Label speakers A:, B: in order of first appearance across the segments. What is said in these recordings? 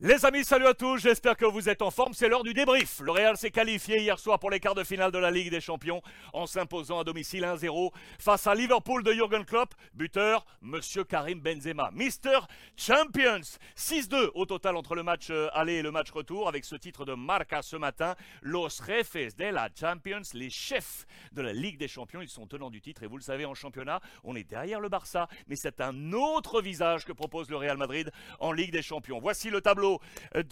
A: Les amis, salut à tous, j'espère que vous êtes en forme, c'est l'heure du débrief. Le Real s'est qualifié hier soir pour les quarts de finale de la Ligue des Champions en s'imposant à domicile 1-0 face à Liverpool de Jürgen Klopp, buteur Monsieur Karim Benzema, Mister Champions. 6-2 au total entre le match euh, aller et le match retour avec ce titre de Marca ce matin. Los Jefes de la Champions, les chefs de la Ligue des Champions, ils sont tenants du titre et vous le savez en championnat, on est derrière le Barça, mais c'est un autre visage que propose le Real Madrid en Ligue des Champions. Voici le tableau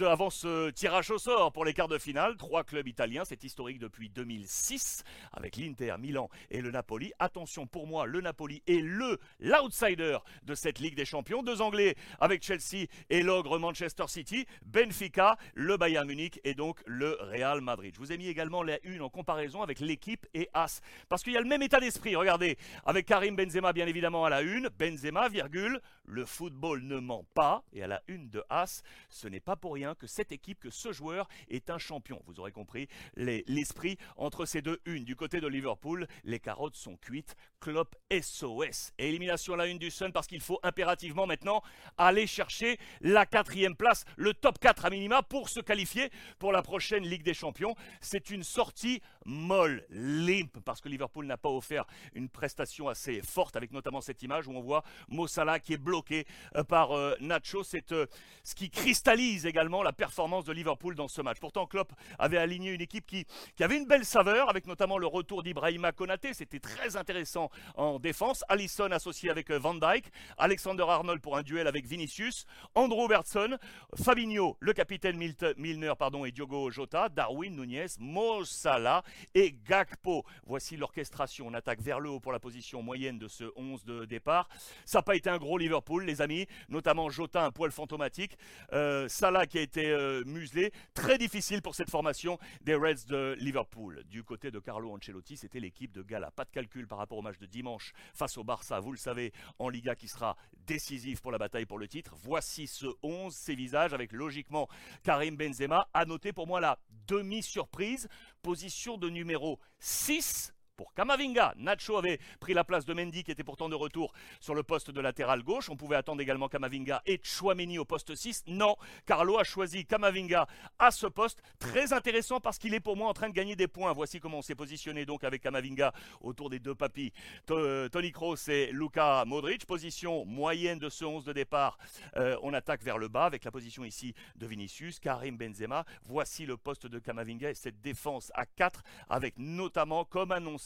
A: avant ce tirage au sort pour les quarts de finale. Trois clubs italiens, c'est historique depuis 2006 avec l'Inter, Milan et le Napoli. Attention pour moi, le Napoli est le l'outsider de cette Ligue des Champions. Deux Anglais avec Chelsea et l'ogre Manchester City, Benfica, le Bayern Munich et donc le Real Madrid. Je vous ai mis également la une en comparaison avec l'équipe et As parce qu'il y a le même état d'esprit. Regardez, avec Karim Benzema bien évidemment à la une, Benzema virgule, le football ne ment pas et à la une de As, ce n'est pas pour rien que cette équipe, que ce joueur est un champion. Vous aurez compris l'esprit entre ces deux unes. Du côté de Liverpool, les carottes sont cuites. Klopp SOS. Élimination à la une du Sun parce qu'il faut impérativement maintenant aller chercher la quatrième place, le top 4 à minima pour se qualifier pour la prochaine Ligue des Champions. C'est une sortie molle, limp, parce que Liverpool n'a pas offert une prestation assez forte avec notamment cette image où on voit Mossala qui est bloqué euh, par euh, Nacho. C'est euh, ce qui cristallise également la performance de Liverpool dans ce match. Pourtant, Klopp avait aligné une équipe qui, qui avait une belle saveur avec notamment le retour d'Ibrahima Konaté. C'était très intéressant en défense. Allison associé avec euh, Van Dyke, Alexander Arnold pour un duel avec Vinicius, Andrew Robertson, Fabinho, le capitaine Milner pardon, et Diogo Jota, Darwin Nunez, Mo et Gakpo. Voici l'orchestration. On attaque vers le haut pour la position moyenne de ce 11 de départ. Ça n'a pas été un gros Liverpool, les amis, notamment Jota, un poil fantomatique, euh, Salah qui a été euh, muselé. Très difficile pour cette formation des Reds de Liverpool. Du côté de Carlo Ancelotti, c'était l'équipe de Gala. Pas de calcul par rapport au match de dimanche face au Barça, vous le savez, en Liga qui sera décisif pour la bataille pour le titre. Voici ce 11, ces visages avec logiquement Karim Benzema. À noter pour moi la demi-surprise, position de numéro 6 pour Kamavinga. Nacho avait pris la place de Mendy qui était pourtant de retour sur le poste de latéral gauche. On pouvait attendre également Kamavinga et Chouameni au poste 6. Non, Carlo a choisi Kamavinga à ce poste. Très intéressant parce qu'il est pour moi en train de gagner des points. Voici comment on s'est positionné donc avec Kamavinga autour des deux papis. Tony Kroos et Luka Modric. Position moyenne de ce 11 de départ. Euh, on attaque vers le bas avec la position ici de Vinicius, Karim Benzema. Voici le poste de Kamavinga et cette défense à 4 avec notamment comme annoncé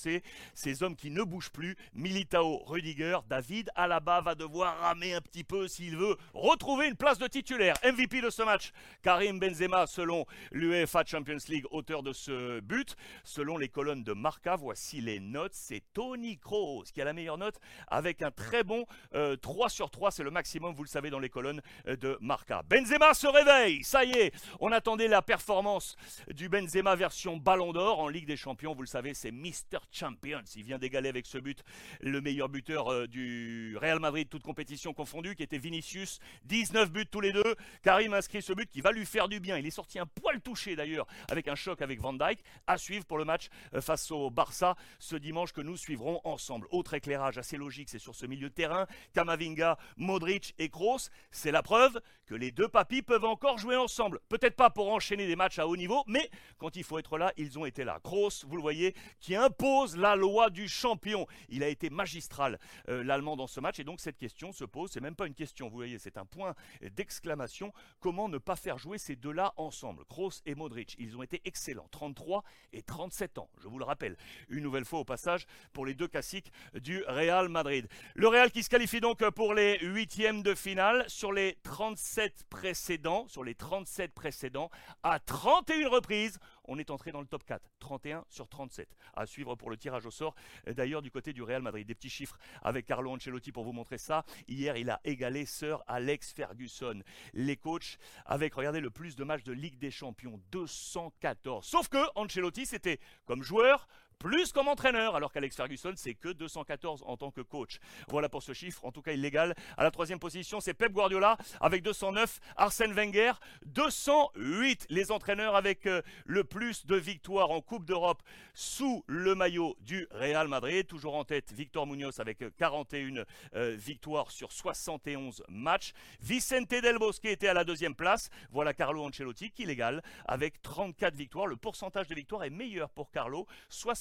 A: ces hommes qui ne bougent plus, Militao, Rudiger, David Alaba va devoir ramer un petit peu s'il veut retrouver une place de titulaire. MVP de ce match, Karim Benzema selon l'UEFA Champions League, auteur de ce but. Selon les colonnes de Marca, voici les notes. C'est Tony Kroos qui a la meilleure note avec un très bon 3 euh, sur 3. C'est le maximum, vous le savez, dans les colonnes euh, de Marca. Benzema se réveille. Ça y est, on attendait la performance du Benzema version Ballon d'Or en Ligue des Champions. Vous le savez, c'est Mister Champions. Il vient d'égaler avec ce but le meilleur buteur euh, du Real Madrid, toute compétition confondue, qui était Vinicius. 19 buts tous les deux. Karim inscrit ce but qui va lui faire du bien. Il est sorti un poil touché d'ailleurs avec un choc avec Van Dijk. À suivre pour le match euh, face au Barça ce dimanche que nous suivrons ensemble. Autre éclairage assez logique, c'est sur ce milieu de terrain. Kamavinga, Modric et Kroos. C'est la preuve que les deux papis peuvent encore jouer ensemble. Peut-être pas pour enchaîner des matchs à haut niveau, mais quand il faut être là, ils ont été là. Kroos, vous le voyez, qui impose la loi du champion. Il a été magistral, euh, l'Allemand, dans ce match. Et donc, cette question se pose. C'est même pas une question, vous voyez, c'est un point d'exclamation. Comment ne pas faire jouer ces deux-là ensemble? Kroos et Modric, ils ont été excellents. 33 et 37 ans, je vous le rappelle. Une nouvelle fois au passage pour les deux classiques du Real Madrid. Le Real qui se qualifie donc pour les huitièmes de finale sur les 37 précédents, sur les 37 précédents, à 31 reprises, on est entré dans le top 4, 31 sur 37. À suivre pour le tirage au sort. D'ailleurs, du côté du Real Madrid, des petits chiffres avec Carlo Ancelotti pour vous montrer ça. Hier, il a égalé Sir Alex Ferguson. Les coachs avec, regardez, le plus de matchs de Ligue des Champions, 214. Sauf que Ancelotti, c'était comme joueur, plus comme entraîneur, alors qu'Alex Ferguson, c'est que 214 en tant que coach. Voilà pour ce chiffre, en tout cas illégal. À la troisième position, c'est Pep Guardiola avec 209, Arsène Wenger 208. Les entraîneurs avec euh, le plus de victoires en Coupe d'Europe sous le maillot du Real Madrid. Toujours en tête, Victor Munoz avec 41 euh, victoires sur 71 matchs. Vicente Del Bosque était à la deuxième place. Voilà Carlo Ancelotti qui l'égale avec 34 victoires. Le pourcentage de victoires est meilleur pour Carlo,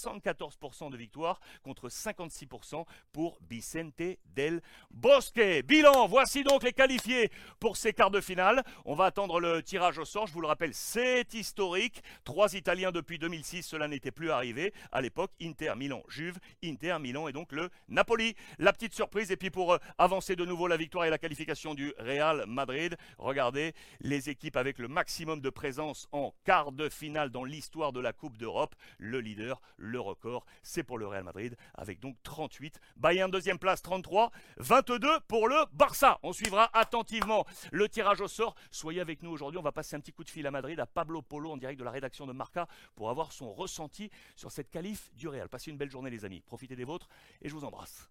A: 74% de victoires contre 56% pour Vicente Del Bosque. Bilan, voici donc les qualifiés pour ces quarts de finale. On va attendre le tirage au sort. Je vous le rappelle, c'est historique. Trois Italiens depuis 2006, cela n'était plus arrivé. À l'époque, Inter, Milan, Juve, Inter, Milan et donc le Napoli. La petite surprise. Et puis pour euh, avancer de nouveau la victoire et la qualification du Real Madrid, regardez les équipes avec le maximum de présence en quart de finale dans l'histoire de la Coupe d'Europe. Le leader, record, c'est pour le Real Madrid avec donc 38. Bayern deuxième place, 33. 22 pour le Barça. On suivra attentivement le tirage au sort. Soyez avec nous aujourd'hui. On va passer un petit coup de fil à Madrid à Pablo Polo en direct de la rédaction de Marca pour avoir son ressenti sur cette qualif du Real. Passez une belle journée les amis. Profitez des vôtres et je vous embrasse.